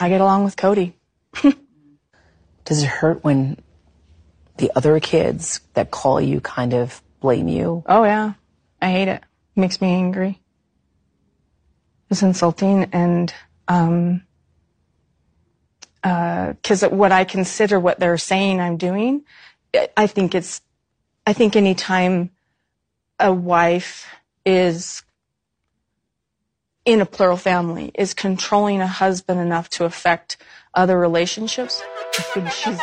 I get along with Cody. Does it hurt when the other kids that call you kind of blame you? Oh, yeah. I hate it. it makes me angry. It's insulting and, um, uh, cause what I consider what they're saying I'm doing, I think it's, I think anytime a wife is in a plural family is controlling a husband enough to affect other relationships, I think she's.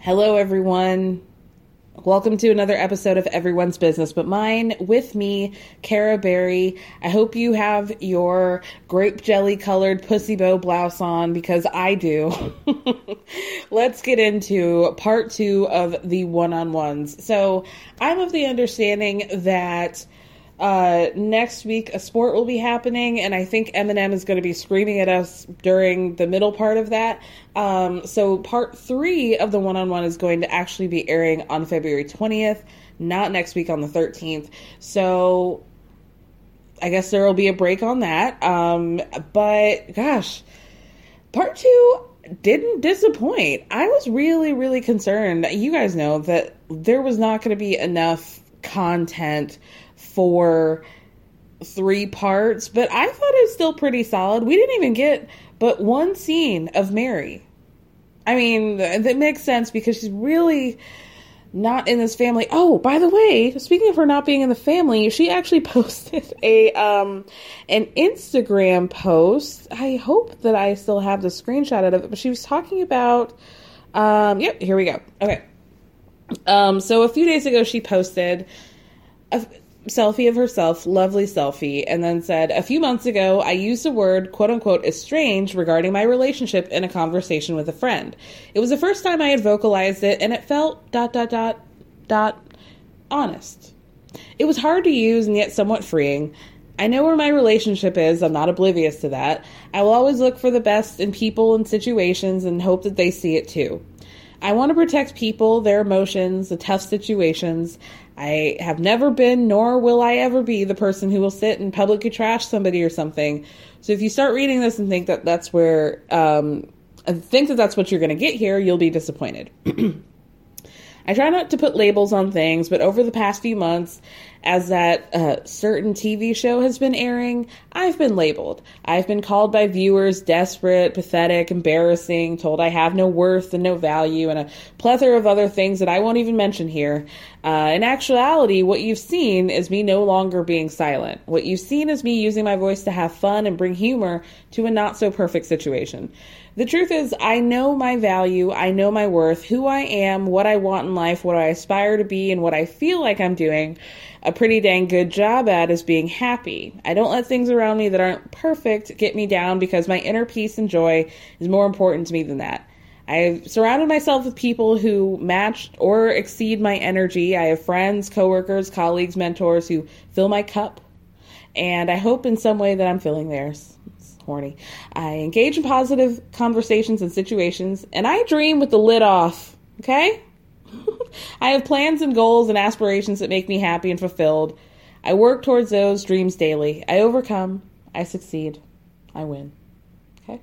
Hello, everyone. Welcome to another episode of Everyone's Business But Mine with me, Cara Berry. I hope you have your grape jelly colored pussy bow blouse on because I do. Let's get into part two of the one on ones. So, I'm of the understanding that uh, next week, a sport will be happening, and I think Eminem is going to be screaming at us during the middle part of that. Um, so, part three of the one on one is going to actually be airing on February 20th, not next week on the 13th. So, I guess there will be a break on that. Um, but gosh, part two didn't disappoint. I was really, really concerned. You guys know that there was not going to be enough content for three parts, but I thought it was still pretty solid. We didn't even get but one scene of Meri. I mean, that makes sense because she's really not in this family. Oh, by the way, speaking of her not being in the family, she actually posted a um an Instagram post. I hope that I still have the screenshot of it, but she was talking about um yep, here we go. Okay. Um so a few days ago she posted a, selfie of herself, lovely selfie, and then said, A few months ago, I used the word quote unquote estranged regarding my relationship in a conversation with a friend. It was the first time I had vocalized it, and it felt dot dot dot dot honest. It was hard to use and yet somewhat freeing. I know where my relationship is. I'm not oblivious to that. I will always look for the best in people and situations and hope that they see it too. I want to protect people, their emotions, the tough situations. I have never been, nor will I ever be, the person who will sit and publicly trash somebody or something. So if you start reading this and think that that's where, um, think that that's what you're going to get here, you'll be disappointed. I try not to put labels on things, but over the past few months, as that uh, certain TV show has been airing, I've been labeled. I've been called by viewers desperate, pathetic, embarrassing, told I have no worth and no value, and a plethora of other things that I won't even mention here. Uh, in actuality, what you've seen is me no longer being silent. What you've seen is me using my voice to have fun and bring humor to a not so perfect situation. The truth is, I know my value, I know my worth, who I am, what I want in life, what I aspire to be, and what I feel like I'm doing a pretty dang good job at is being happy. I don't let things around me that aren't perfect get me down because my inner peace and joy is more important to me than that. I've surrounded myself with people who match or exceed my energy. I have friends, coworkers, colleagues, mentors who fill my cup. And I hope in some way that I'm filling theirs. Horny. I engage in positive conversations and situations, and I dream with the lid off. Okay? I have plans and goals and aspirations that make me happy and fulfilled. I work towards those dreams daily. I overcome. I succeed. I win. Okay?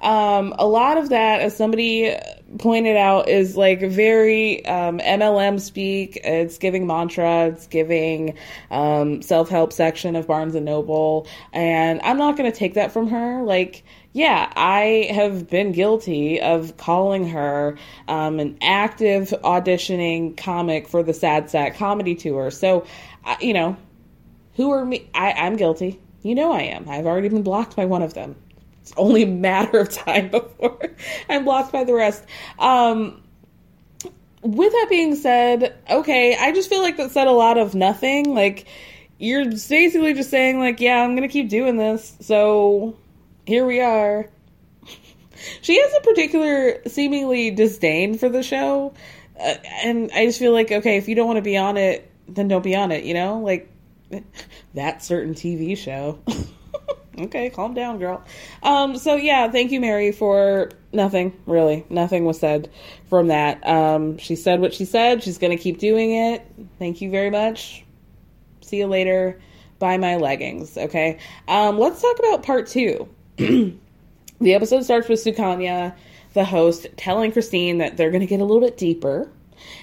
Um, a lot of that, as somebody pointed out, is like very um, MLM speak. It's giving mantra. It's giving um, self help section of Barnes and Noble, and I'm not going to take that from her. Like, yeah, I have been guilty of calling her um, an active auditioning comic for the Sad Sack comedy tour. So, you know, who are me? I, I'm guilty. You know I am. I've already been blocked by one of them. Only a matter of time before I'm blocked by the rest. Um, with that being said, okay, I just feel like that said a lot of nothing. Like, you're basically just saying, like, yeah, I'm gonna keep doing this. So, here we are. she has a particular, seemingly disdain for the show. Uh, and I just feel like, okay, if you don't want to be on it, then don't be on it, you know? Like, that certain TV show. Okay, calm down, girl. Um, so yeah, thank you, Meri, for nothing, really. Nothing was said from that. Um, she said what she said. She's to keep doing it. Thank you very much. See you later. Buy my leggings, okay? Um, let's talk about part two. the episode starts with Sukanya, the host, telling Christine that they're to get a little bit deeper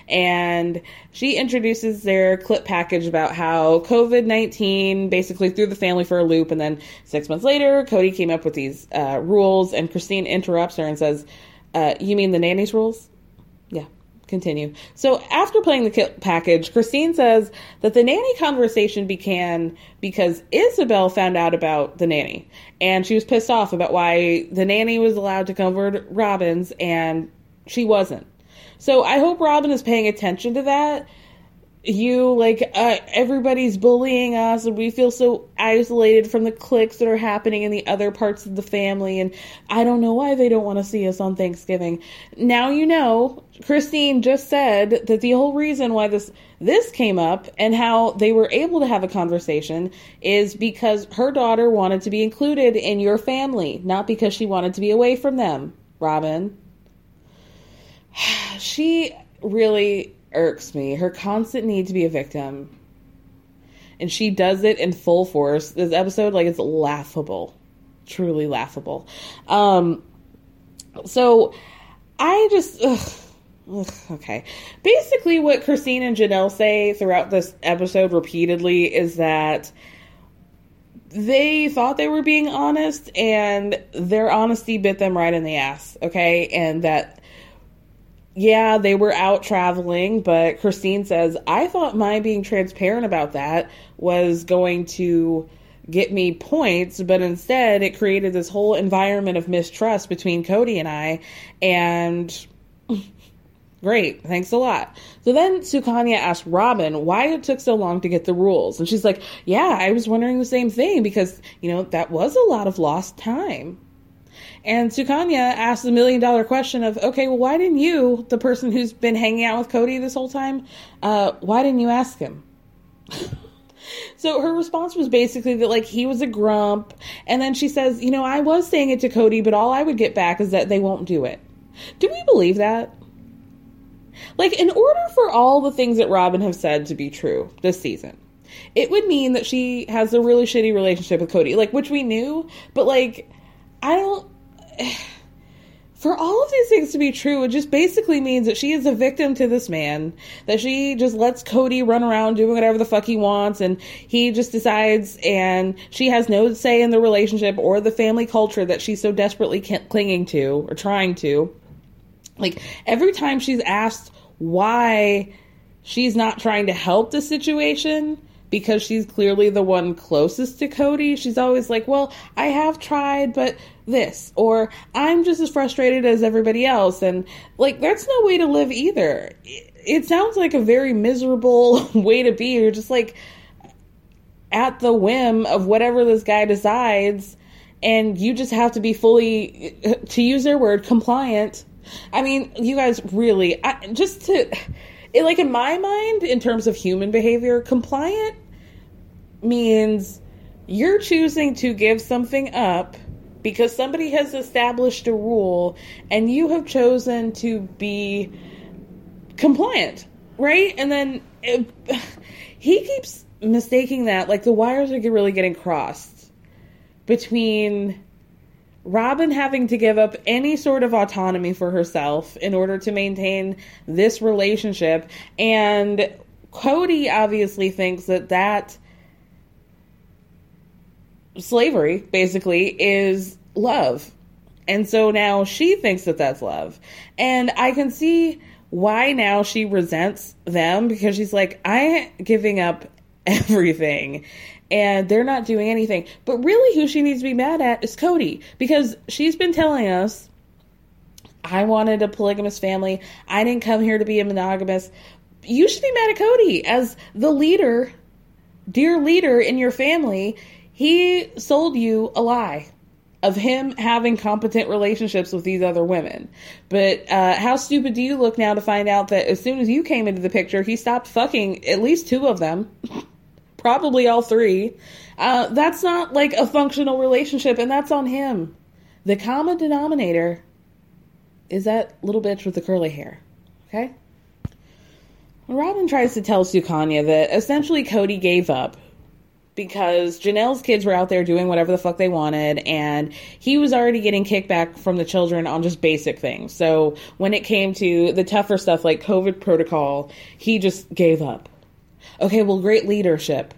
and she introduces their clip package about how COVID 19 basically threw the family for a loop. And then six months later, Cody came up with these uh, rules, and Christine interrupts her and says, uh, You mean the nanny's rules? Yeah. Continue. So after playing the clip package, Christine says that the nanny conversation began because Ysabel found out about the nanny, and she was pissed off about why the nanny was allowed to comfort Robin's and she wasn't. So I hope Robin is paying attention to that. You like uh, everybody's bullying us, and we feel so isolated from the cliques that are happening in the other parts of the family. And I don't know why they don't want to see us on Thanksgiving. Now you know. Christine just said that the whole reason why this this came up and how they were able to have a conversation is because her daughter wanted to be included in your family, not because she wanted to be away from them. Robin she really irks me. Her constant need to be a victim. And she does it in full force. This episode, like, it's laughable. Truly laughable. Um, so I just, ugh, ugh, okay. Basically, what Christine and Janelle say throughout this episode repeatedly is that they thought they were being honest and their honesty bit them right in the ass, okay? And that yeah, they were out traveling, but Christine says, I thought my being transparent about that was going to get me points, but instead it created this whole environment of mistrust between Cody and I. And great, thanks a lot. So then Sukanya asked Robin why it took so long to get the rules. And she's like, Yeah, I was wondering the same thing because, you know, that was a lot of lost time. And Sukanya asks the million dollar question of, okay, well, why didn't you, the person who's been hanging out with Cody this whole time, uh, why didn't you ask him? so her response was basically that, like, he was a grump. And then she says, you know, I was saying it to Cody, but all I would get back is that they won't do it. Do we believe that? Like, in order for all the things that Robin have said to be true this season, it would mean that she has a really shitty relationship with Cody, like, which we knew, but like, I don't. For all of these things to be true, it just basically means that she is a victim to this man, that she just lets Cody run around doing whatever the fuck he wants, and he just decides, and she has no say in the relationship or the family culture that she's so desperately clinging to or trying to. Like, every time she's asked why she's not trying to help the situation, because she's clearly the one closest to Cody, she's always like, Well, I have tried, but this, or I'm just as frustrated as everybody else. And like, that's no way to live either. It sounds like a very miserable way to be. You're just like at the whim of whatever this guy decides, and you just have to be fully, to use their word, compliant. I mean, you guys really, I, just to, it, like in my mind, in terms of human behavior, compliant means you're choosing to give something up because somebody has established a rule and you have chosen to be compliant, right? And then it, he keeps mistaking that, like the wires are really getting crossed between Robin having to give up any sort of autonomy for herself in order to maintain this relationship and Cody obviously thinks that that slavery basically is love. And so now she thinks that that's love. And I can see why now she resents them because she's like, I ain't giving up everything and they're not doing anything. But really, who she needs to be mad at is Cody because she's been telling us, I wanted a polygamous family. I didn't come here to be a monogamous. You should be mad at Cody as the leader, dear leader in your family. He sold you a lie of him having competent relationships with these other women. But uh, how stupid do you look now to find out that as soon as you came into the picture, he stopped fucking at least two of them, probably all three. Uh, that's not like a functional relationship, and that's on him. The common denominator is that little bitch with the curly hair. Okay? Robin tries to tell Sukanya that essentially Cody gave up because Janelle's kids were out there doing whatever the fuck they wanted, and he was already getting kickback from the children on just basic things. So when it came to the tougher stuff like COVID protocol, he just gave up. Okay, well, great leadership.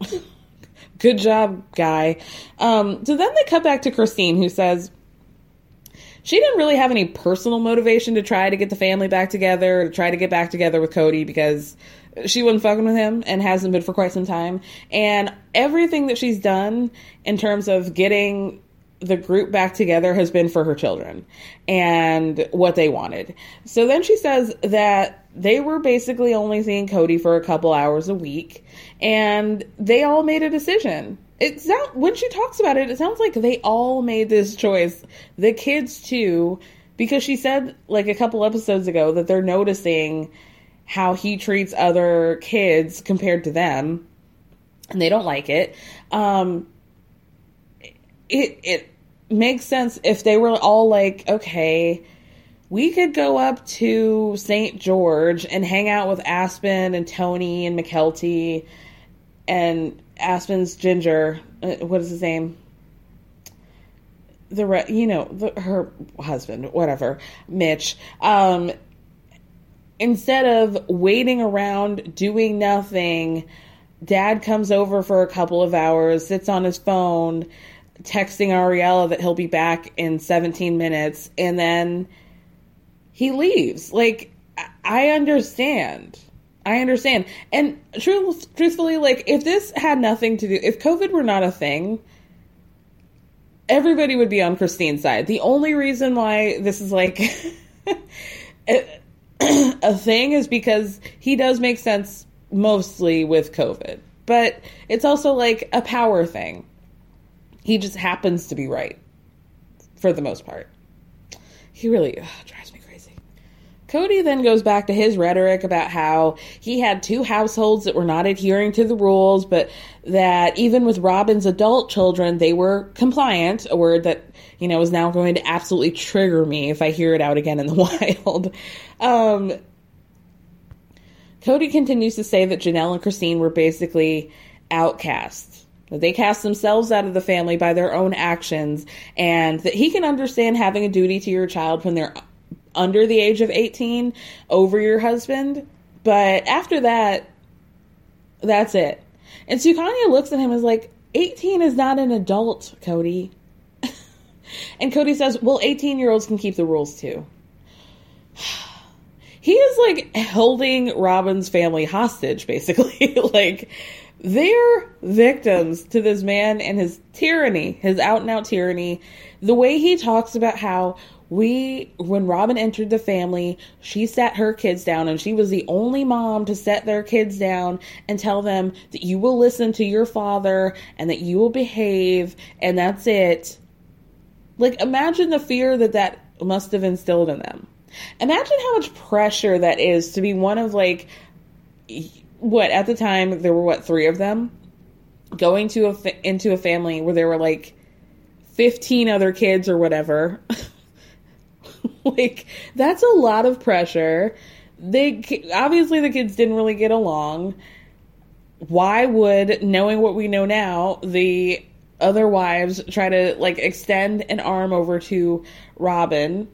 Good job, guy. Um, so then they cut back to Christine, who says, she didn't really have any personal motivation to try to get the family back together, to try to get back together with Cody because she wasn't fucking with him and hasn't been for quite some time. And everything that she's done in terms of getting the group back together has been for her children and what they wanted. So then she says that they were basically only seeing Cody for a couple hours a week and they all made a decision. It's not when she talks about it, it sounds like they all made this choice. The kids too, because she said like a couple episodes ago that they're noticing how he treats other kids compared to them, and they don't like it. Um, it it makes sense if they were all like, okay, we could go up to St. George and hang out with Aspen and Tony and Mykelti and Aspen's Ginger. Uh, what is his name? The re- you know the, her husband, whatever, Mitch. Um, instead of waiting around doing nothing, dad comes over for a couple of hours, sits on his phone, texting Ariella that he'll be back in 17 minutes, and then he leaves. Like, I understand. I understand. And truth, truthfully, like, if this had nothing to do, if COVID were not a thing, everybody would be on Christine's side. The only reason why this is like. a thing is because he does make sense mostly with COVID, but it's also like a power thing. He just happens to be right for the most part. He really ugh, drives me crazy. Cody then goes back to his rhetoric about how he had two households that were not adhering to the rules, but that even with Robin's adult children, they were compliant, a word that you know, is now going to absolutely trigger me if I hear it out again in the wild. Um, Cody continues to say that Janelle and Christine were basically outcasts. That they cast themselves out of the family by their own actions, and that he can understand having a duty to your child when they're under the age of 18 over your husband. But after that, that's it. And Sukanya looks at him as like, 18 is not an adult, Cody. And Cody says, well, 18 year olds can keep the rules too. he is like holding Robin's family hostage, basically. like, they're victims to this man and his tyranny, his out and out tyranny. The way he talks about how we when robin entered the family she sat her kids down and she was the only mom to set their kids down and tell them that you will listen to your father and that you will behave and that's it like imagine the fear that that must have instilled in them imagine how much pressure that is to be one of like what at the time there were what three of them going to a into a family where there were like 15 other kids or whatever like that's a lot of pressure. They obviously the kids didn't really get along. Why would knowing what we know now, the other wives try to like extend an arm over to Robin?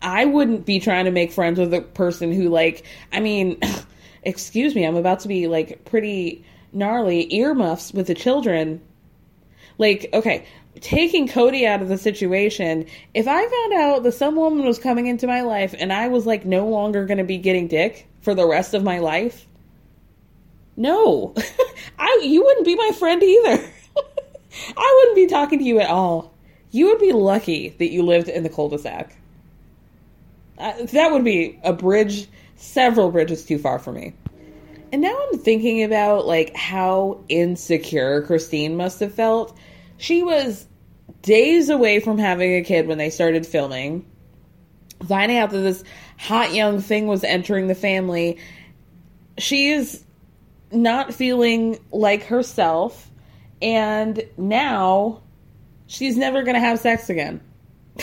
I wouldn't be trying to make friends with a person who like I mean, excuse me, I'm about to be like pretty gnarly earmuffs with the children. Like, okay, taking Cody out of the situation, if I found out that some woman was coming into my life and I was like no longer going to be getting dick for the rest of my life, no, I you wouldn't be my friend either. I wouldn't be talking to you at all. You would be lucky that you lived in the cul-de-sac. Uh, that would be a bridge, several bridges too far for me. And now I'm thinking about like how insecure Christine must have felt she was days away from having a kid when they started filming, finding out that this hot young thing was entering the family. She is not feeling like herself, and now she's never to have sex again.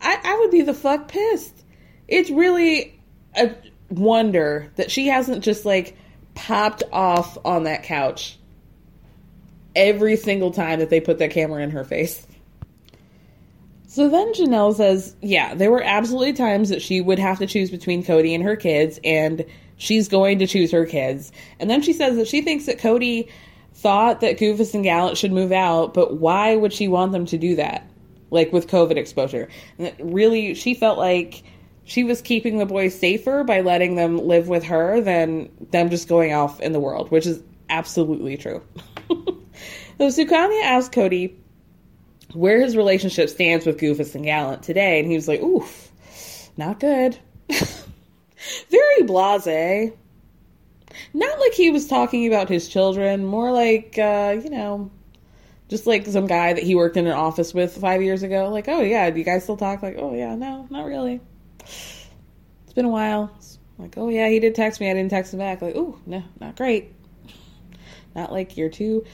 I, I would be the fuck pissed. It's really a wonder that she hasn't just like popped off on that couch every single time that they put that camera in her face. So then Janelle says, yeah, there were absolutely times that she would have to choose between Cody and her kids, and she's going to choose her kids. And then she says that she thinks that Cody thought that Goofus and Gallant should move out, but why would she want them to do that? Like with COVID exposure. And really, she felt like she was keeping the boys safer by letting them live with her than them just going off in the world, which is absolutely true. So Sukanya asked Cody where his relationship stands with Goofus and Gallant today, and he was like, oof, not good. Very blase. Not like he was talking about his children, more like, uh, you know, just like some guy that he worked in an office with five years ago. Like, oh yeah, do you guys still talk? Like, oh yeah, no, not really. It's been a while. Like, oh yeah, he did text me. I didn't text him back. Like, oh no, not great. Not like you're too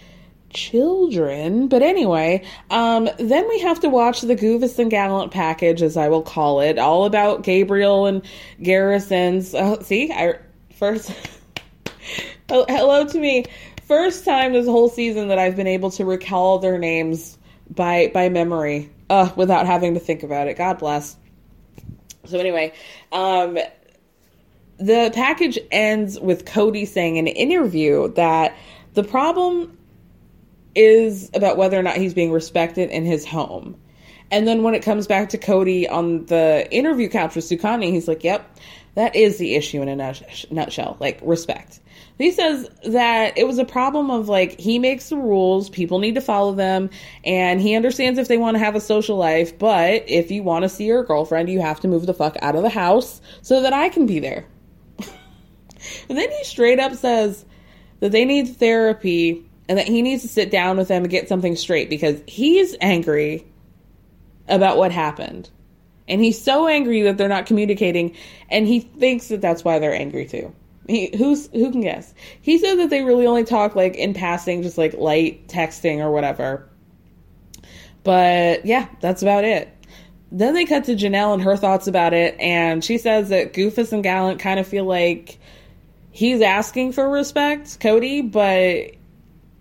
children. But anyway, um, then we have to watch the Goofus and Gallant package, as I will call it, all about Gabriel and Garrison's. Uh, see, I first. hello to me. First time this whole season that I've been able to recall their names by by memory, uh, without having to think about it. God bless. So anyway, um, the package ends with Cody saying in an interview that the problem is about whether or not he's being respected in his home. And then when it comes back to Cody on the interview couch with Sukanya, he's like, yep, that is the issue in a nutshell, like respect. He says that it was a problem of like he makes the rules, people need to follow them, and he understands if they want to have a social life, but if you want to see your girlfriend, you have to move the fuck out of the house so that I can be there. and then he straight up says that they need therapy and that he needs to sit down with them and get something straight because he's angry about what happened. And he's so angry that they're not communicating, and he thinks that that's why they're angry too. He, who's who can guess? He said that they really only talk like in passing, just like light texting or whatever. But yeah, that's about it. Then they cut to Janelle and her thoughts about it, and she says that Goofus and Gallant kind of feel like he's asking for respect, Cody, but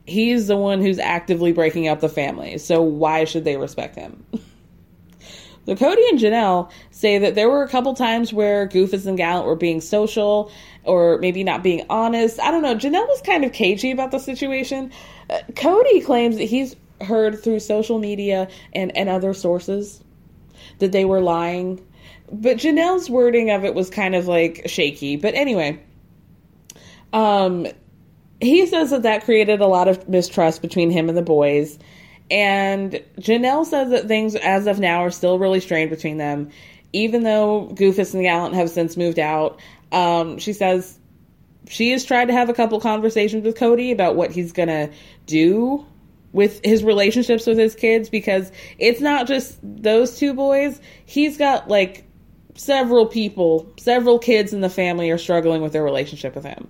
he's the one who's actively breaking up the family. So why should they respect him? So Cody and Janelle say that there were a couple times where Goofus and Gallant were being social or maybe not being honest. I don't know. Janelle was kind of cagey about the situation. Uh, Cody claims that he's heard through social media and, and other sources that they were lying. But Janelle's wording of it was kind of like shaky. But anyway, um, he says that that created a lot of mistrust between him and the boys. And Janelle says that things as of now are still really strained between them, even though Goofus and Gallant have since moved out. Um, she says she has tried to have a couple conversations with Cody about what he's gonna do with his relationships with his kids because it's not just those two boys. He's got like several people, several kids in the family are struggling with their relationship with him.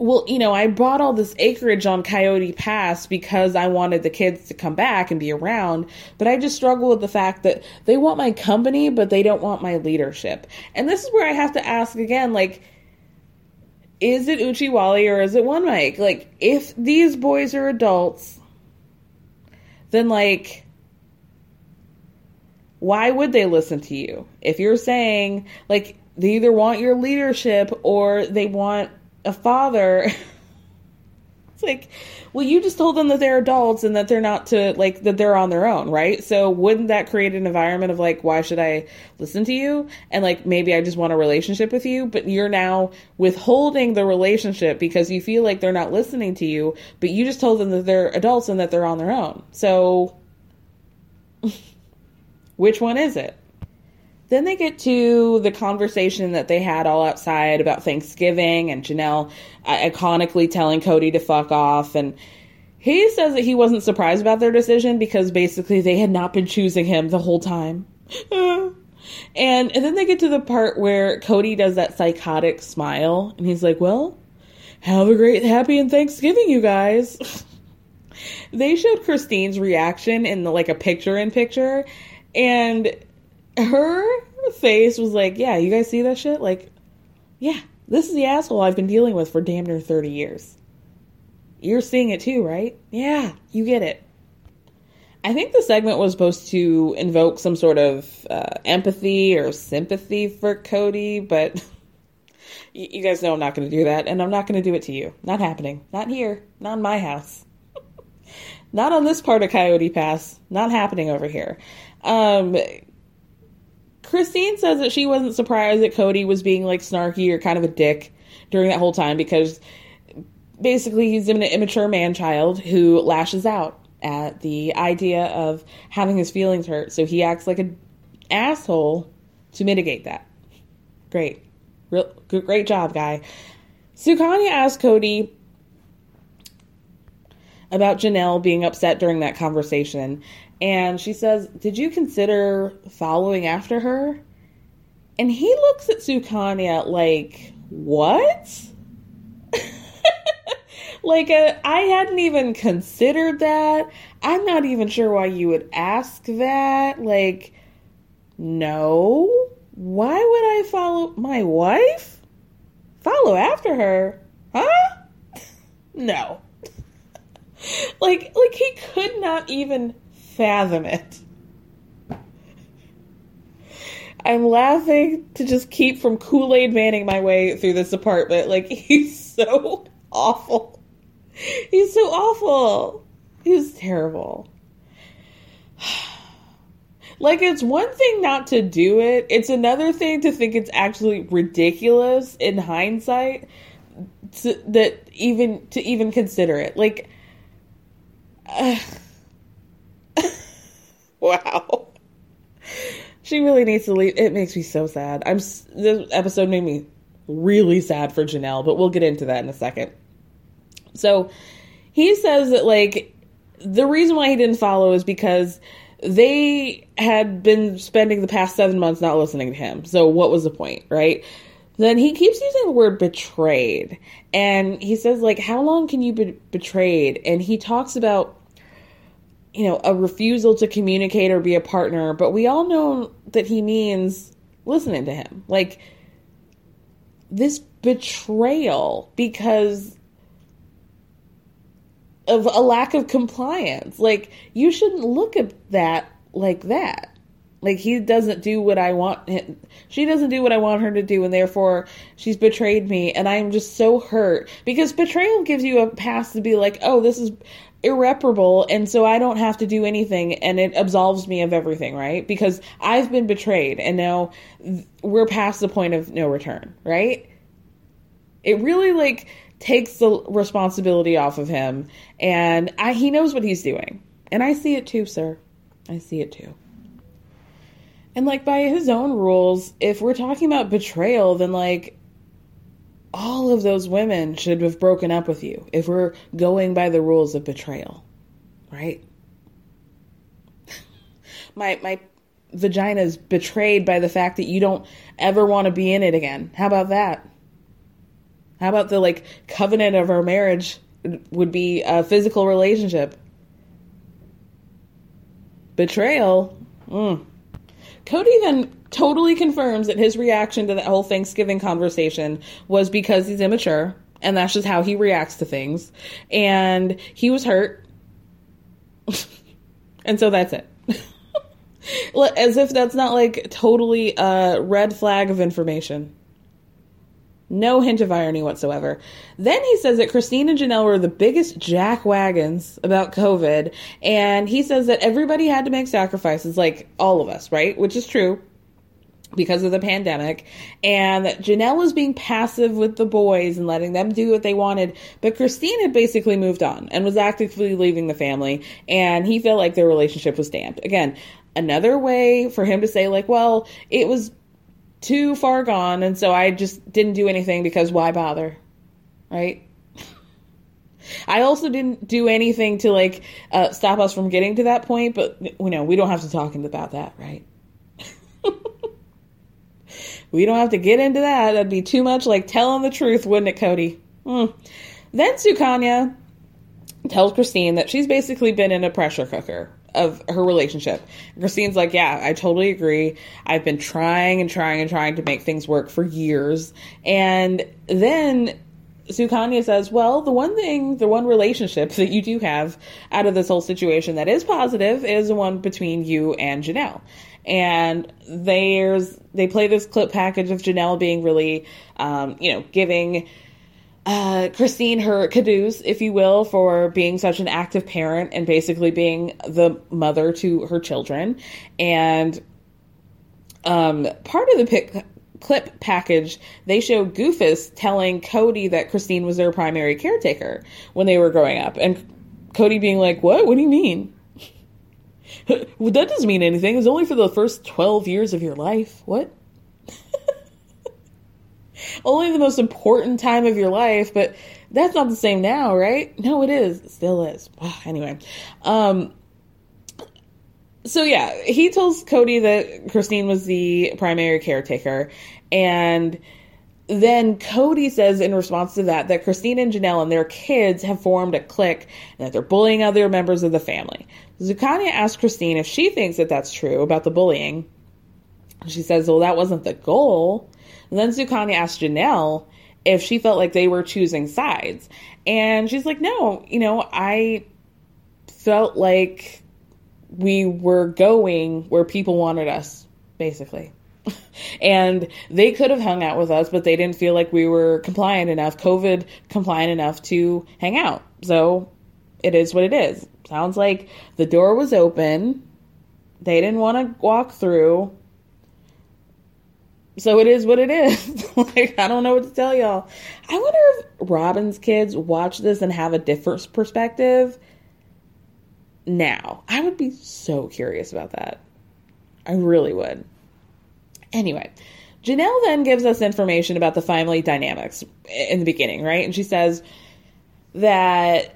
Well, you know, I bought all this acreage on Coyote Pass because I wanted the kids to come back and be around, but I just struggle with the fact that they want my company, but they don't want my leadership. And this is where I have to ask again, like, is it Uchi Wally or is it One Mike? Like, if these boys are adults, then like, why would they listen to you? If you're saying, like, they either want your leadership or they want a father it's like well you just told them that they're adults and that they're not to like that they're on their own right? So wouldn't that create an environment of like why should i listen to you? And like maybe i just want a relationship with you but you're now withholding the relationship because you feel like they're not listening to you but you just told them that they're adults and that they're on their own. So which one is it then they get to the conversation that they had all outside about Thanksgiving and Janelle uh, iconically telling Cody to fuck off. And he says that he wasn't surprised about their decision because basically they had not been choosing him the whole time. and, and then they get to the part where Cody does that psychotic smile and he's like, Well, have a great, happy, and Thanksgiving, you guys. they showed Christine's reaction in the, like a picture in picture, and her face was like, yeah, you guys see that shit? Like, yeah, this is the asshole I've been dealing with for damn near 30 years. You're seeing it too, right? Yeah, you get it. I think the segment was supposed to invoke some sort of uh, empathy or sympathy for Cody, but you guys know I'm not going to do that, and I'm not going to do it to you. Not happening. Not here. Not in my house. not on this part of Coyote Pass. Not happening over here. Um, Christine says that she wasn't surprised that Cody was being like snarky or kind of a dick during that whole time because basically he's an immature man child who lashes out at the idea of having his feelings hurt. So he acts like an asshole to mitigate that. Great. Real, great job, guy. Sukanya asked Cody about Janelle being upset during that conversation, and she says, Did you consider following after her? And he looks at Sukanya like, What? like, uh, I hadn't even considered that. I'm not even sure why you would ask that. Like, no. Why would I follow my wife? Follow after her? Huh? no. like like he could not even fathom it. I'm laughing to just keep from Kool Aid manning my way through this apartment. Like, he's so awful. He's so awful. He's terrible. Like, it's one thing not to do it, it's another thing to think it's actually ridiculous in hindsight to, that even to even consider it. Like, uh, wow. She really needs to leave. It makes me so sad. I'm this episode made me really sad for Janelle, but we'll get into that in a second. So, he says that like the reason why he didn't follow is because they had been spending the past seven months not listening to him. So what was the point, right? Then he keeps using the word betrayed. And he says, like, how long can you be betrayed? And he talks about, you know, a refusal to communicate or be a partner. But we all know that he means listening to him. Like, this betrayal because of a lack of compliance. Like you shouldn't look at that like that. Like he doesn't do what I want him, she doesn't do what I want her to do and therefore she's betrayed me and I'm just so hurt because betrayal gives you a pass to be like, "Oh, this is irreparable and so I don't have to do anything and it absolves me of everything, right? Because I've been betrayed and now we're past the point of no return, right? It really like takes the responsibility off of him and I, he knows what he's doing. And I see it too, sir. I see it too. And like by his own rules, if we're talking about betrayal, then like all of those women should have broken up with you if we're going by the rules of betrayal. Right? my my vagina is betrayed by the fact that you don't ever want to be in it again. How about that? How about the like covenant of our marriage would be a physical relationship? Betrayal. Mm. Cody then totally confirms that his reaction to that whole Thanksgiving conversation was because he's immature and that's just how he reacts to things. And he was hurt. and so that's it. As if that's not like totally a red flag of information. No hint of irony whatsoever. Then he says that Christine and Janelle were the biggest jack wagons about COVID, and he says that everybody had to make sacrifices, like all of us, right? Which is true because of the pandemic, and that Janelle was being passive with the boys and letting them do what they wanted, but Christine had basically moved on and was actively leaving the family, and he felt like their relationship was stamped. Again, another way for him to say, like, well, it was too far gone, and so I just didn't do anything because why bother? Right? I also didn't do anything to like uh, stop us from getting to that point, but you know we don't have to talk about that, right? we don't have to get into that. That'd be too much like telling the truth, wouldn't it, Cody? Mm. Then Sukanya tells Christine that she's basically been in a pressure cooker of her relationship. Christine's like, Yeah, I totally agree. I've been trying and trying and trying to make things work for years. And then Sukanya says, Well, the one thing, the one relationship that you do have out of this whole situation that is positive is the one between you and Janelle. And there's they play this clip package of Janelle being really um, you know, giving uh, Christine her caduce, if you will, for being such an active parent and basically being the mother to her children. And um, part of the pic- clip package, they show Goofus telling Cody that Christine was their primary caretaker when they were growing up. And Cody being like, What? What do you mean? well, that doesn't mean anything. It's only for the first 12 years of your life. What? Only the most important time of your life, but that's not the same now, right? No, it is. It still is. anyway. Um, so yeah, he tells Cody that Christine was the primary caretaker, and then Cody says in response to that that Christine and Janelle and their kids have formed a clique and that they're bullying other members of the family. Sukanya asks Christine if she thinks that that's true about the bullying. She says, "Well, that wasn't the goal." And then Sukanya asked Janelle if she felt like they were choosing sides. And she's like, no, you know, I felt like we were going where people wanted us, basically. and they could have hung out with us, but they didn't feel like we were compliant enough, COVID compliant enough to hang out. So it is what it is. Sounds like the door was open. They didn't want to walk through. So it is what it is. like, I don't know what to tell y'all. I wonder if Robin's kids watch this and have a different perspective now. I would be so curious about that. I really would. Anyway, Janelle then gives us information about the family dynamics in the beginning, right? And she says that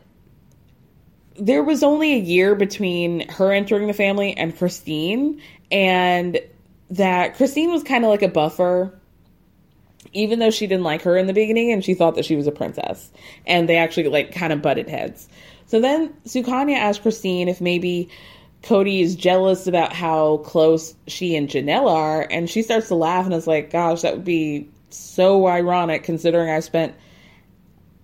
there was only a year between her entering the family and Christine, and that Christine was kind of like a buffer, even though she didn't like her in the beginning and she thought that she was a princess. And they actually like kind of butted heads. So then Sukanya asked Christine if maybe Cody is jealous about how close she and Janelle are, and she starts to laugh and is like, Gosh, that would be so ironic considering I spent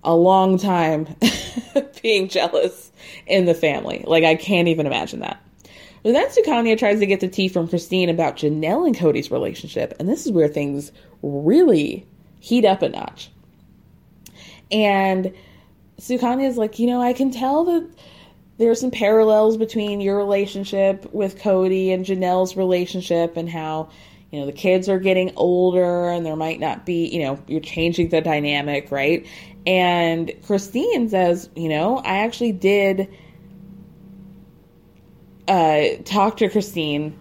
a long time being jealous in the family. Like, I can't even imagine that. Then Sukanya tries to get the tea from Christine about Janelle and Cody's relationship, and this is where things really heat up a notch. And Sukanya is like, you know, I can tell that there are some parallels between your relationship with Cody and Janelle's relationship, and how you know the kids are getting older and there might not be you know you're changing the dynamic right and christine says you know i actually did uh, talk to christine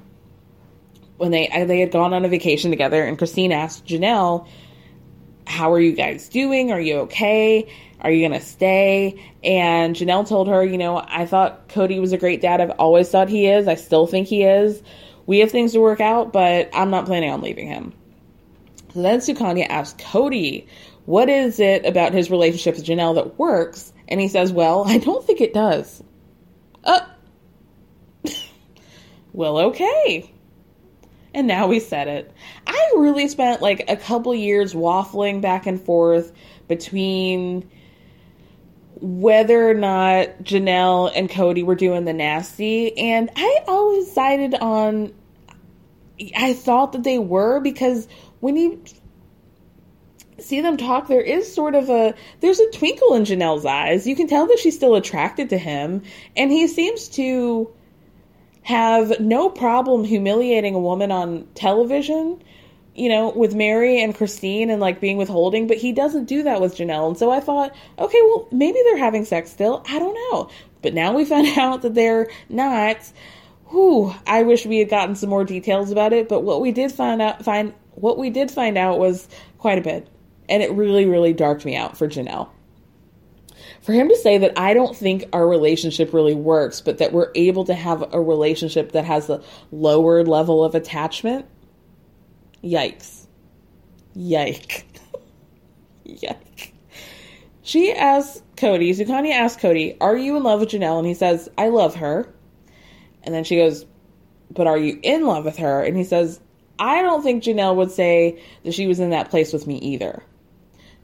when they they had gone on a vacation together and christine asked janelle how are you guys doing are you okay are you to stay and janelle told her you know i thought cody was a great dad i've always thought he is i still think he is we have things to work out, but I'm not planning on leaving him. So then Sukanya asks Cody, what is it about his relationship with Janelle that works? And he says, Well, I don't think it does. Uh, well, okay. And now we said it. I really spent like a couple years waffling back and forth between whether or not Janelle and Cody were doing the nasty, and I always sided on I thought that they were because when you see them talk, there is sort of a there's a twinkle in Janelle's eyes. You can tell that she's still attracted to him, and he seems to have no problem humiliating a woman on television. You know, with Meri and Christine and like being withholding, but he doesn't do that with Janelle. And so I thought, okay, well, maybe they're having sex still. I don't know. But now we found out that they're not whew, I wish we had gotten some more details about it, but what we did find out find what we did find out was quite a bit. And it really, really darked me out for Janelle. For him to say that I don't think our relationship really works, but that we're able to have a relationship that has a lower level of attachment, yikes. Yike. Yike. She asks Cody, Sukanya asks Cody, Are you in love with Janelle? And he says, I love her. And then she goes, But are you in love with her? And he says, I don't think Janelle would say that she was in that place with me either.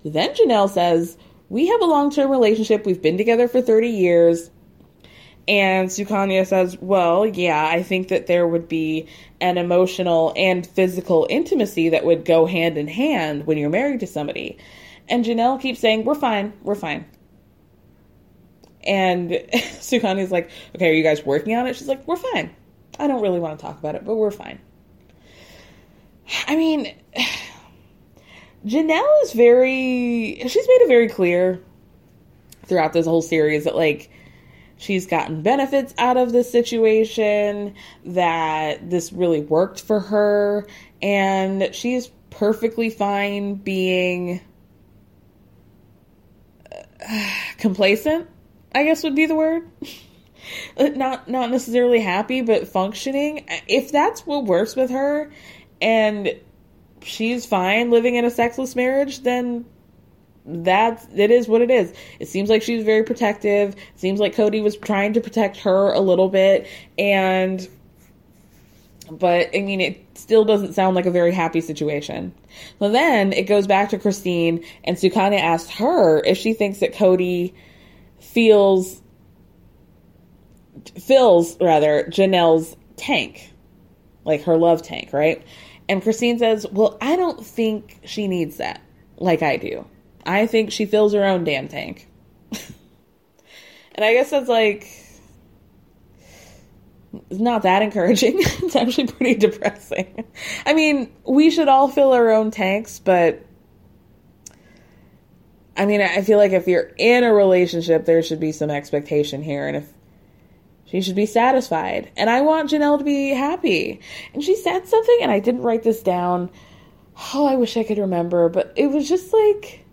Then Janelle says, We have a long term relationship. We've been together for 30 years. And Sukanya says, Well, yeah, I think that there would be an emotional and physical intimacy that would go hand in hand when you're married to somebody. And Janelle keeps saying, We're fine, we're fine. And Sukanya's like, okay, are you guys working on it? She's like, we're fine. I don't really want to talk about it, but we're fine. I mean, Janelle is very, she's made it very clear throughout this whole series that, like, she's gotten benefits out of this situation, that this really worked for her, and she's perfectly fine being uh, complacent I guess would be the word. not not necessarily happy, but functioning. If that's what works with her, and she's fine living in a sexless marriage, then that's it is what it is. It seems like she's very protective. It seems like Cody was trying to protect her a little bit, and but I mean, it still doesn't sound like a very happy situation. So then it goes back to Christine, and Sukanya asked her if she thinks that Cody feels fills rather Janelle's tank, like her love tank, right? And Christine says, Well, I don't think she needs that like I do. I think she fills her own damn tank. and I guess that's like it's not that encouraging. it's actually pretty depressing. I mean, we should all fill our own tanks, but I mean, I feel like if you're in a relationship, there should be some expectation here. And if she should be satisfied. And I want Janelle to be happy. And she said something, and I didn't write this down. Oh, I wish I could remember, but it was just like.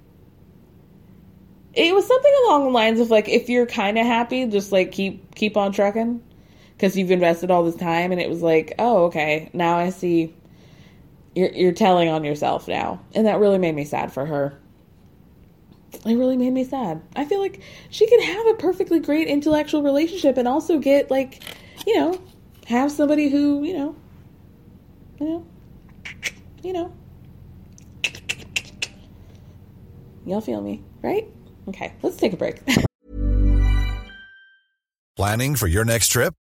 It was something along the lines of like, if you're kind of happy, just like keep keep on trucking, because you've invested all this time. And it was like, oh, okay, now I see. You're you're telling on yourself now, and that really made me sad for her it really made me sad. I feel like she could have a perfectly great intellectual relationship and also get like, you know, have somebody who, you know, you know, you know. Y'all feel me, right? Okay, let's take a break. Planning for your next trip?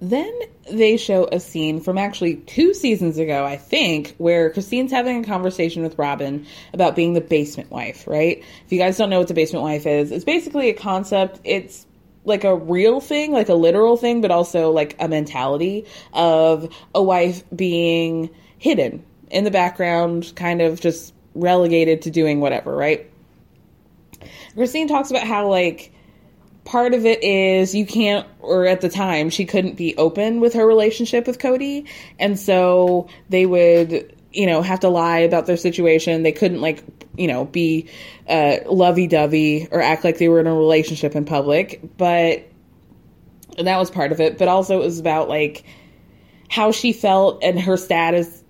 Then they show a scene from actually two seasons ago, I think, where Christine's having a conversation with Robyn about being the basement wife, right? If you guys don't know what the basement wife is, it's basically a concept. It's like a real thing, like a literal thing, but also like a mentality of a wife being hidden in the background, kind of just relegated to doing whatever, right? Christine talks about how, like, part of it is you can't or at the time she couldn't be open with her relationship with Cody. And so they would you know have to lie about their situation. They couldn't like you know be uh, lovey-dovey or act like they were in a relationship in public. But and that was part of it. But also it was about like how she felt and her status.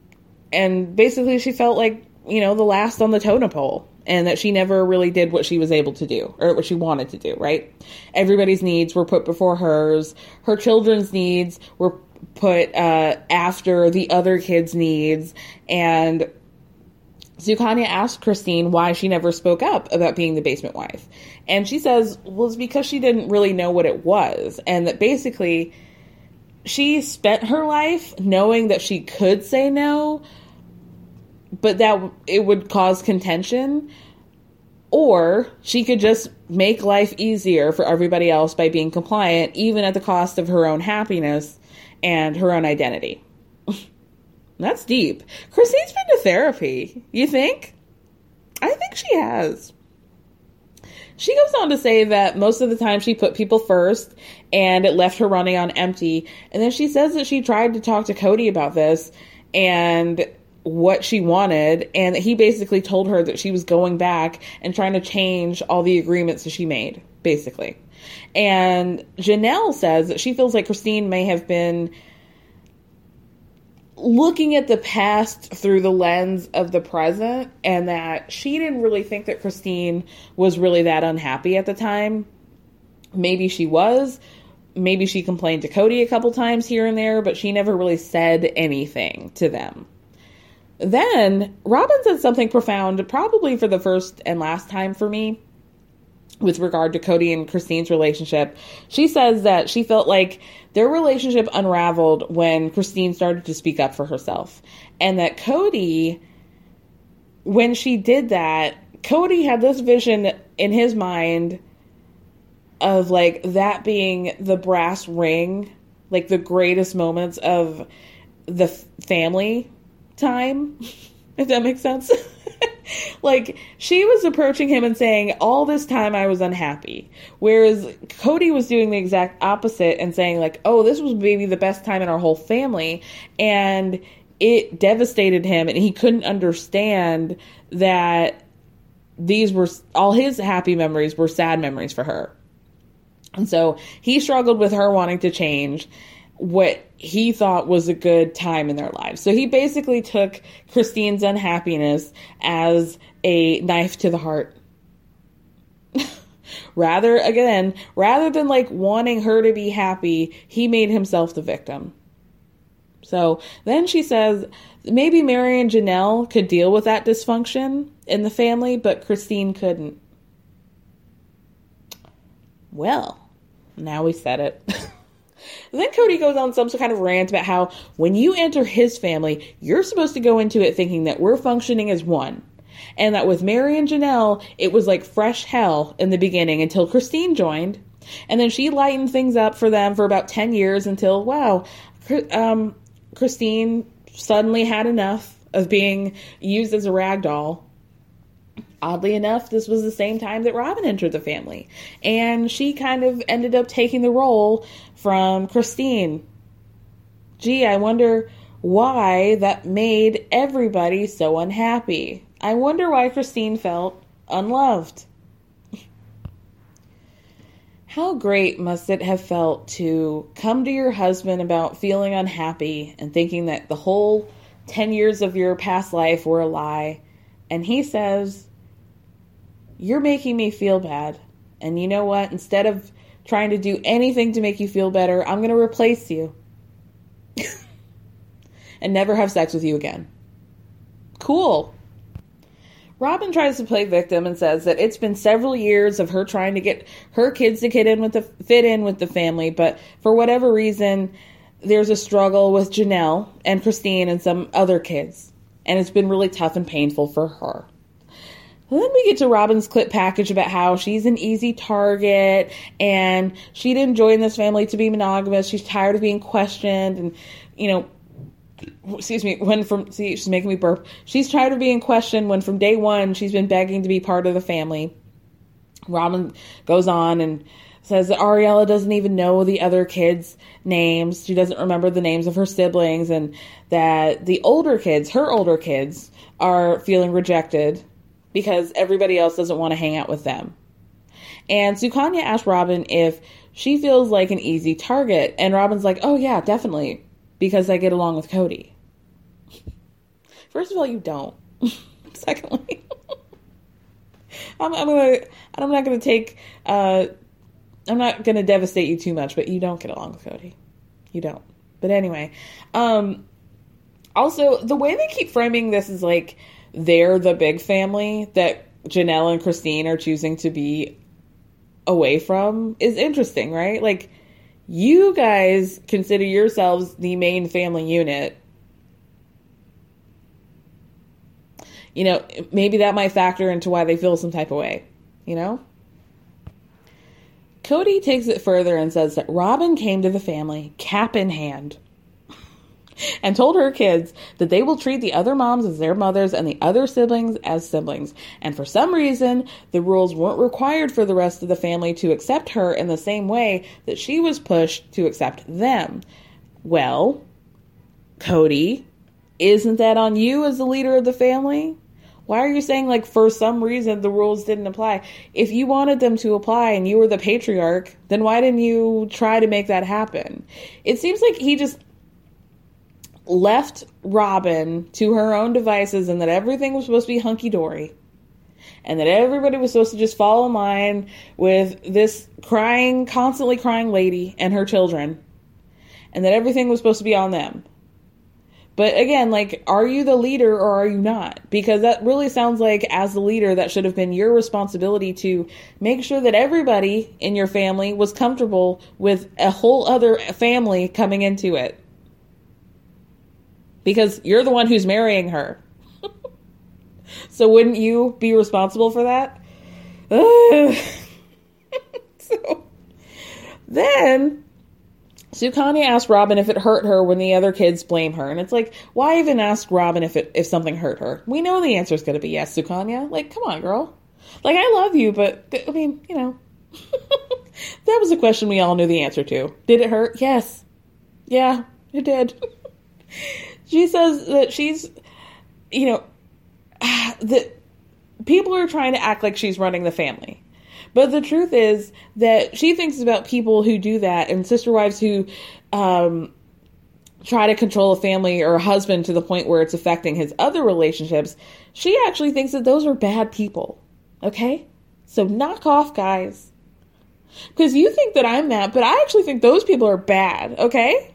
And basically she felt like you know the last on the totem pole and that she never really did what she was able to do or what she wanted to do, right? Everybody's needs were put before hers. Her children's needs were put uh, after the other kids' needs. And Sukanya asked Christine why she never spoke up about being the basement wife. And she says, well, it's because she didn't really know what it was. And that basically she spent her life knowing that she could say no, but that it would cause contention. Or she could just make life easier for everybody else by being compliant even at the cost of her own happiness and her own identity. That's deep. Christine's been to therapy you think? I think she has. She goes on to say that most of the time she put people first and it left her running on empty. And then she says that she tried to talk to Cody about this and what she wanted and he basically told her that she was going back and trying to change all the agreements that she made basically. And janelle says that she feels like christine may have been looking at the past through the lens of the present and that she didn't really think that christine was really that unhappy at the time. Maybe she was. Maybe she complained to cody a couple times here and there but she never really said anything to them then Robyn said something profound, probably for the first and last time for me, with regard to Cody and Christine's relationship. She says that she felt like their relationship unraveled when Christine started to speak up for herself. And that Cody, when she did that, Cody had this vision in his mind of like that being the brass ring, like the greatest moments of the family time, if that makes sense. like she was approaching him and saying, All this time I was unhappy. Whereas Cody was doing the exact opposite and saying, like, oh, this was maybe the best time in our whole family. And it devastated him and he couldn't understand that these were all his happy memories were sad memories for her. And so he struggled with her wanting to change what he thought was a good time in their lives. So he basically took Christine's unhappiness as a knife to the heart. rather, again, rather than like wanting her to be happy, he made himself the victim. So then she says maybe Meri and Janelle could deal with that dysfunction in the family, but Christine couldn't. Well, now we said it. then Cody goes on some kind of rant about how when you enter his family, you're supposed to go into it thinking that we're functioning as one. And that with Meri and Janelle, it was like fresh hell in the beginning until Christine joined. And then she lightened things up for them for about 10 years until, wow, um, Christine suddenly had enough of being used as a rag doll. Oddly enough, this was the same time that Robyn entered the family. And she kind of ended up taking the role from Christine. Gee, I wonder why that made everybody so unhappy. I wonder why Christine felt unloved. How great must it have felt to come to your husband about feeling unhappy and thinking that the whole 10 years of your past life were a lie? And he says, You're making me feel bad. And you know what? Instead of trying to do anything to make you feel better, I'm going to replace you and never have sex with you again. Cool. Robyn tries to play victim and says that it's been several years of her trying to get her kids to get in with the fit in with the family, but for whatever reason, there's a struggle with Janelle and Christine and some other kids, and it's been really tough and painful for her. Then we get to Robyn's clip package about how she's an easy target and she didn't join this family to be monogamous. She's tired of being questioned and, you know, excuse me, when from see she's making me burp. She's tired of being questioned when from day one she's been begging to be part of the family. Robyn goes on and says that Ariella doesn't even know the other kids' names. She doesn't remember the names of her siblings, and that the older kids, her older kids, are feeling rejected because everybody else doesn't want to hang out with them. And Sukanya asked Robyn if she feels like an easy target, and Robyn's like, "Oh yeah, definitely because I get along with Cody. First of all, you don't. Secondly, I'm, I'm, gonna. I'm not gonna take. Uh, I'm not gonna devastate you too much, but you don't get along with Cody. You don't. But anyway, um, also the way they keep framing this is like they're the big family that Janelle and Christine are choosing to be away from is interesting, right? Like you guys consider yourselves the main family unit. You know, maybe that might factor into why they feel some type of way, you know? Cody takes it further and says that Robyn came to the family cap in hand and told her kids that they will treat the other moms as their mothers and the other siblings as siblings. And for some reason, the rules weren't required for the rest of the family to accept her in the same way that she was pushed to accept them. Well, Cody, isn't that on you as the leader of the family? Why are you saying, like, for some reason the rules didn't apply? If you wanted them to apply and you were the patriarch, then why didn't you try to make that happen? It seems like he just left Robyn to her own devices and that everything was supposed to be hunky dory. And that everybody was supposed to just fall in line with this crying, constantly crying lady and her children. And that everything was supposed to be on them. But again, like, are you the leader or are you not? Because that really sounds like, as the leader, that should have been your responsibility to make sure that everybody in your family was comfortable with a whole other family coming into it because you're the one who's marrying her. so wouldn't you be responsible for that? so Then Sukanya asked Robyn if it hurt her when the other kids blame her, and it's like, why even ask Robyn if it if something hurt her? We know the answer is going to be yes, Sukanya. Like, come on, girl. Like, I love you, but I mean, you know, that was a question we all knew the answer to. Did it hurt? Yes. Yeah, it did. she says that she's, you know, that people are trying to act like she's running the family. But the truth is that she thinks about people who do that and sister wives who um, try to control a family or a husband to the point where it's affecting his other relationships. She actually thinks that those are bad people. Okay? So knock off, guys. Because you think that I'm that, but I actually think those people are bad. Okay?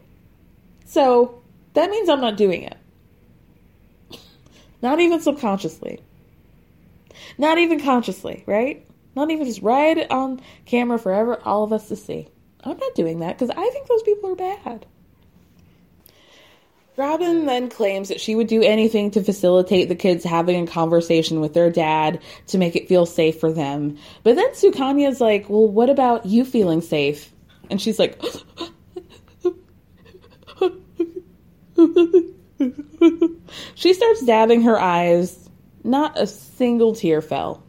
So that means I'm not doing it. Not even subconsciously. Not even consciously, right? Not even just right on camera forever, all of us to see. I'm not doing that because I think those people are bad. Robyn then claims that she would do anything to facilitate the kids having a conversation with their dad to make it feel safe for them. But then Sukanya's like, Well, what about you feeling safe? And she's like, She starts dabbing her eyes. Not a single tear fell.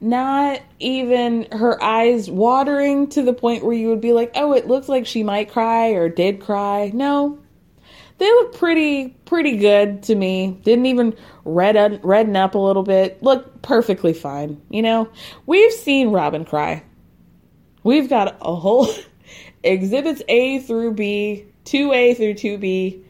Not even her eyes watering to the point where you would be like, oh, it looks like she might cry or did cry. No. They look pretty, pretty good to me. Didn't even red, redden up a little bit. Look perfectly fine. You know, we've seen Robyn cry. We've got a whole exhibits A through B, 2A through 2B,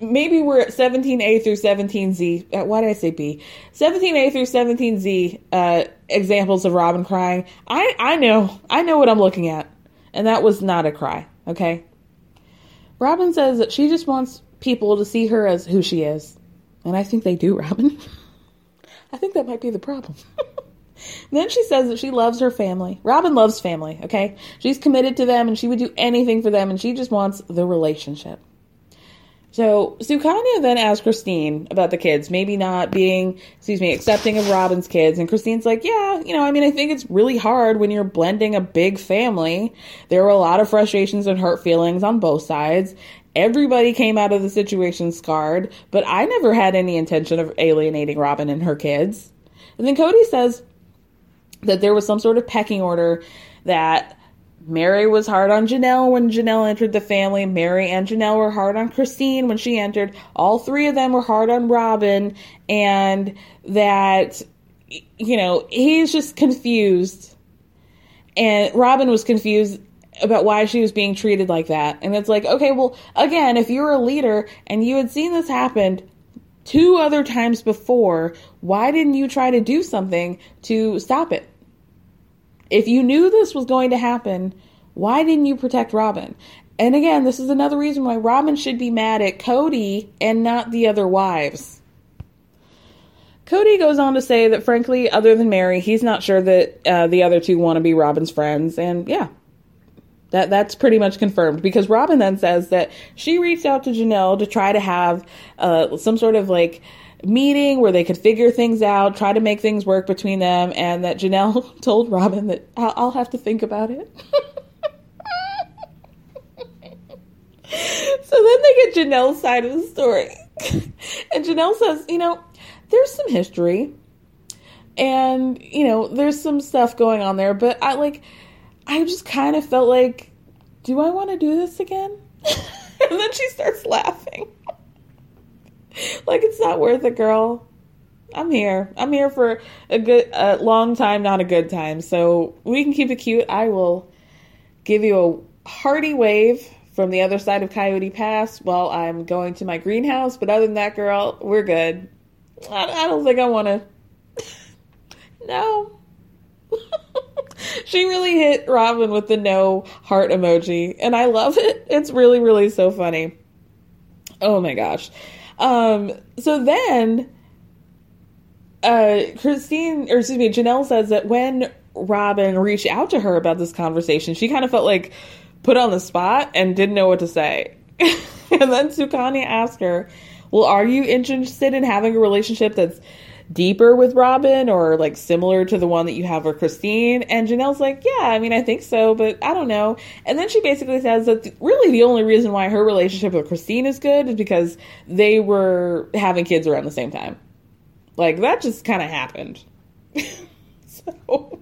maybe we're at 17A through 17Z. Uh, why did I say B? 17A through 17Z uh, examples of Robyn crying. I, I know. I know what I'm looking at. And that was not a cry, okay? Robyn says that she just wants people to see her as who she is. And I think they do, Robyn. I think that might be the problem. then she says that she loves her family. Robyn loves family, okay? She's committed to them and she would do anything for them and she just wants the relationship. So Sukanya then asks Christine about the kids, maybe not being, excuse me, accepting of Robyn's kids. And Christine's like, yeah, you know, I mean, I think it's really hard when you're blending a big family. There were a lot of frustrations and hurt feelings on both sides. Everybody came out of the situation scarred, but I never had any intention of alienating Robyn and her kids. And then Cody says that there was some sort of pecking order that Meri was hard on Janelle when Janelle entered the family. Meri and Janelle were hard on Christine when she entered. All three of them were hard on Robyn, and that, you know, he's just confused. And Robyn was confused about why she was being treated like that. And it's like, okay, well, again, if you're a leader and you had seen this happen two other times before, why didn't you try to do something to stop it? If you knew this was going to happen, why didn't you protect Robyn? And again, this is another reason why Robyn should be mad at Cody and not the other wives. Cody goes on to say that, frankly, other than Meri, he's not sure that uh, the other two want to be Robyn's friends. And yeah, that that's pretty much confirmed because Robyn then says that she reached out to Janelle to try to have uh, some sort of like meeting where they could figure things out, try to make things work between them, and that Janelle told Robyn that I'll, have to think about it. so then they get Janelle's side of the story. and Janelle says, you know, there's some history and, you know, there's some stuff going on there, but I like, I just kind of felt like, do I want to do this again? and then she starts laughing. like it's not worth it, girl. I'm here. I'm here for a good, a long time, not a good time. So we can keep it cute. I will give you a hearty wave from the other side of Coyote Pass while I'm going to my greenhouse. But other than that, girl, we're good. I, I don't think I want to. no. she really hit Robyn with the no heart emoji, and I love it. It's really, really so funny. Oh my gosh. Um, so then, uh, Christine, or excuse me, Janelle says that when Robyn reached out to her about this conversation, she kind of felt like put on the spot and didn't know what to say. and then Sukanya asked her, Well, are you interested in having a relationship that's deeper with Robyn or like similar to the one that you have with Christine? And Janelle's like, yeah, I mean, I think so, but I don't know. And then she basically says that really the only reason why her relationship with Christine is good is because they were having kids around the same time. Like that just kind of happened. so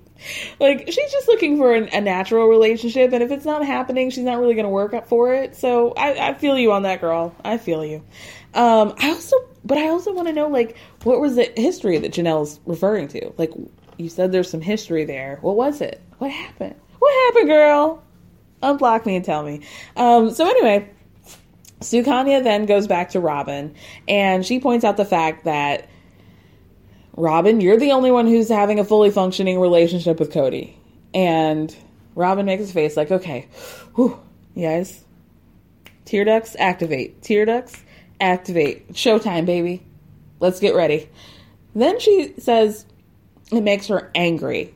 like she's just looking for an, a natural relationship and if it's not happening she's not really going to work up for it so I, I, feel you on that girl i feel you um, i also but i also want to know like what was the history that janelle's referring to? Like you said there's some history there. What was it? What happened? What happened girl? Unblock me and tell me. Um, so anyway Sukanya then goes back to Robyn and she points out the fact that Robyn, you're the only one who's having a fully functioning relationship with Cody. And Robyn makes his face like, okay, whew, you guys, tear ducts, activate. Tear ducts, activate. Showtime, baby. Let's get ready. Then she says it makes her angry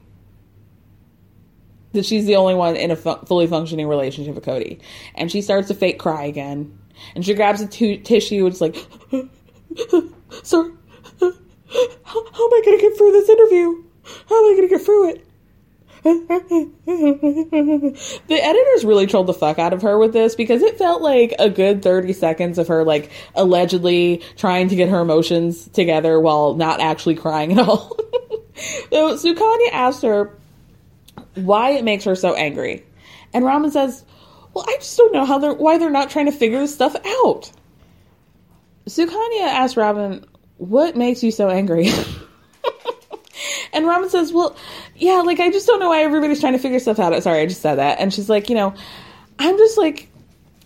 that she's the only one in a fu- fully functioning relationship with Cody. And she starts to fake cry again. And she grabs a t- tissue and it's like, sorry, how, how am I going to get through this interview? How am I going to get through it? The editors really trolled the fuck out of her with this because it felt like a good 30 seconds of her like allegedly trying to get her emotions together while not actually crying at all. so Sukanya asked her why it makes her so angry. And Robyn says, Well, I just don't know how they're why they're not trying to figure this stuff out. Sukanya asked Robyn, what makes you so angry? and Robyn says, well, yeah, like, I just don't know why everybody's trying to figure stuff out. Sorry, I just said that. And she's like, you know, I'm just like,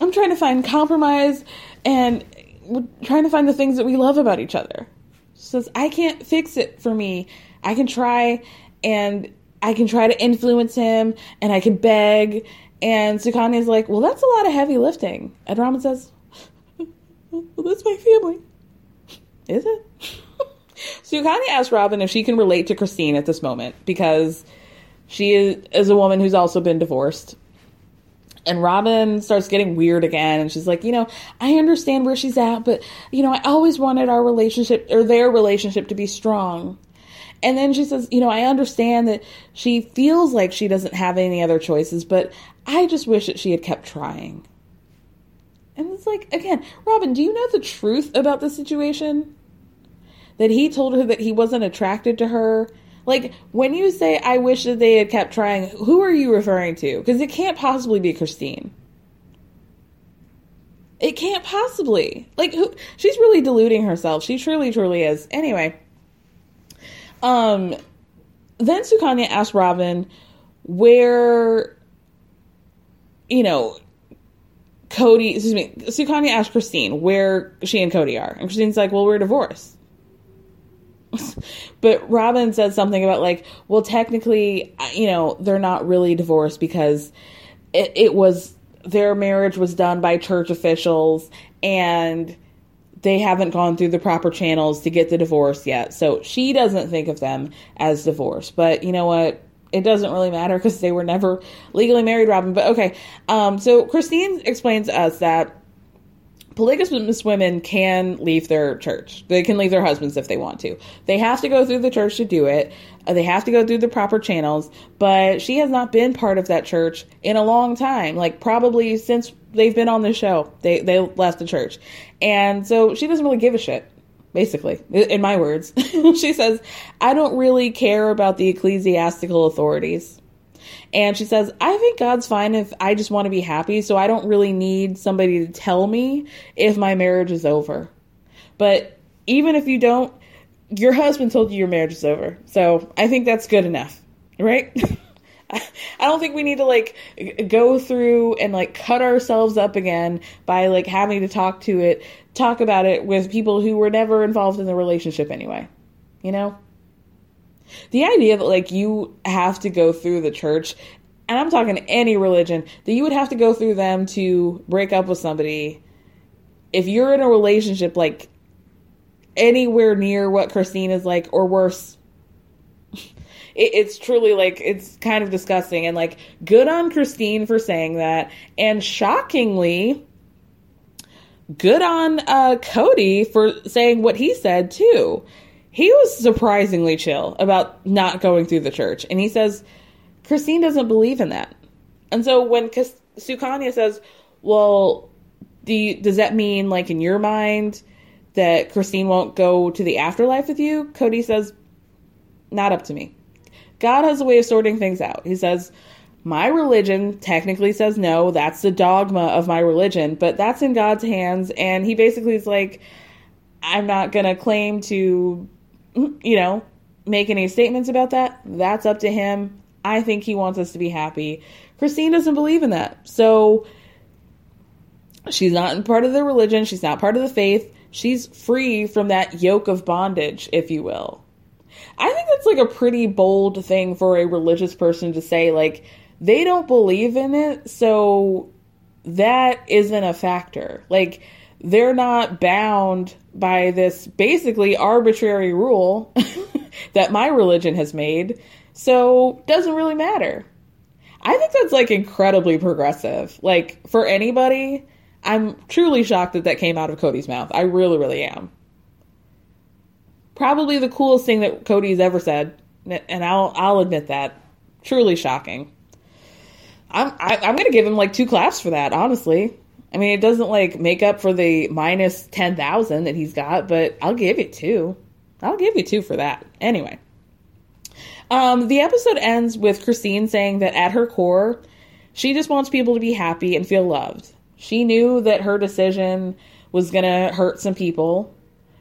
I'm trying to find compromise and trying to find the things that we love about each other. She says, I can't fix it for me. I can try and I can try to influence him and I can beg. And Sukanya's like, well, that's a lot of heavy lifting. And Robyn says, well, that's my family. Is it? So Sukanya ask Robyn if she can relate to Christine at this moment because she is, is a woman who's also been divorced. And Robyn starts getting weird again, and she's like, you know, I understand where she's at, but you know, I always wanted our relationship or their relationship to be strong. And then she says, you know, I understand that she feels like she doesn't have any other choices, but I just wish that she had kept trying. And it's like, again, Robyn, do you know the truth about the situation? That he told her that he wasn't attracted to her? Like, when you say, I wish that they had kept trying, who are you referring to? Because it can't possibly be Christine. It can't possibly. Like, who, she's really deluding herself. She truly, truly is. Anyway. Um, then Sukanya asked Robyn where, you know, Cody, excuse me, Sukanya asked Christine where she and Cody are. And Christine's like, well, we're divorced. but Robyn said something about, like, well, technically, you know, they're not really divorced because it, it was their marriage was done by church officials and they haven't gone through the proper channels to get the divorce yet. So she doesn't think of them as divorced. But you know what? it doesn't really matter because they were never legally married, Robyn. But okay, um, so Christine explains to us that polygamous women can leave their church. They can leave their husbands if they want to. They have to go through the church to do it. Uh, they have to go through the proper channels. But she has not been part of that church in a long time, like probably since they've been on the show. They they left the church, and so she doesn't really give a shit basically, in my words. she says, I don't really care about the ecclesiastical authorities. And she says, I think God's fine if I just want to be happy, so I don't really need somebody to tell me if my marriage is over. But even if you don't, your husband told you your marriage is over. So I think that's good enough, right? I don't think we need to like go through and like cut ourselves up again by like having to talk to it, talk about it with people who were never involved in the relationship anyway. You know? The idea that like you have to go through the church, and I'm talking any religion, that you would have to go through them to break up with somebody. If you're in a relationship like anywhere near what Christine is like or worse it's truly like it's kind of disgusting. And like good on Christine for saying that, and shockingly, good on uh, Cody for saying what he said too. He was surprisingly chill about not going through the church. And he says, Christine doesn't believe in that. And so when Kas- Sukanya says, well, do you, does that mean, like, in your mind, that Christine won't go to the afterlife with you? Cody says, not up to me. God has a way of sorting things out. He says, my religion technically says no. That's the dogma of my religion, but that's in God's hands. And he basically is like, I'm not going to claim to you know, make any statements about that. That's up to him. I think he wants us to be happy. Christine doesn't believe in that. So she's not part of the religion, she's not part of the faith. She's free from that yoke of bondage, if you will. I think that's like a pretty bold thing for a religious person to say like they don't believe in it, so that isn't a factor. Like they're not bound by this basically arbitrary rule that my religion has made. So doesn't really matter. I think that's like incredibly progressive. Like for anybody, I'm truly shocked that that came out of Cody's mouth. I really, really am. Probably the coolest thing that Cody's ever said, and I'll I'll admit that. Truly shocking. I'm I, am i am going to give him like two claps for that. Honestly, I mean, it doesn't like make up for the minus 10,000 that he's got, but I'll give you two. I'll give you two for that. Anyway. Um, the episode ends with Christine saying that at her core, she just wants people to be happy and feel loved. She knew that her decision was going to hurt some people.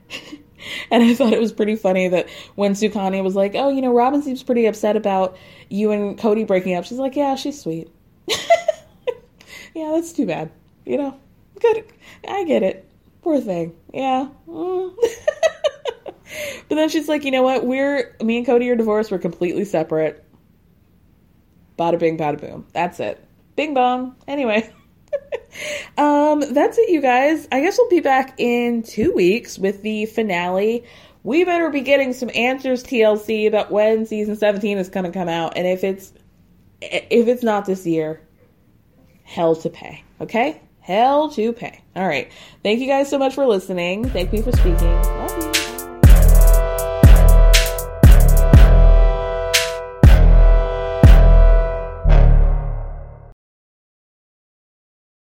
and I thought it was pretty funny that when Sukanya was like, Oh, you know, Robyn seems pretty upset about you and Cody breaking up, she's like, Yeah, she's sweet. yeah, that's too bad. You know, good. I get it. Poor thing. Yeah. Mm. but then she's like, you know what? We're me and Cody are divorced. We're completely separate. Bada bing, bada boom. That's it. Bing bong. Anyway. um, that's it, you guys. I guess we'll be back in two weeks with the finale. We better be getting some answers, TLC, about when season 17 is going to come out. And if it's if it's not this year, hell to pay. Okay? Hell to pay. All right. Thank you guys so much for listening. Thank me for speaking. Love you.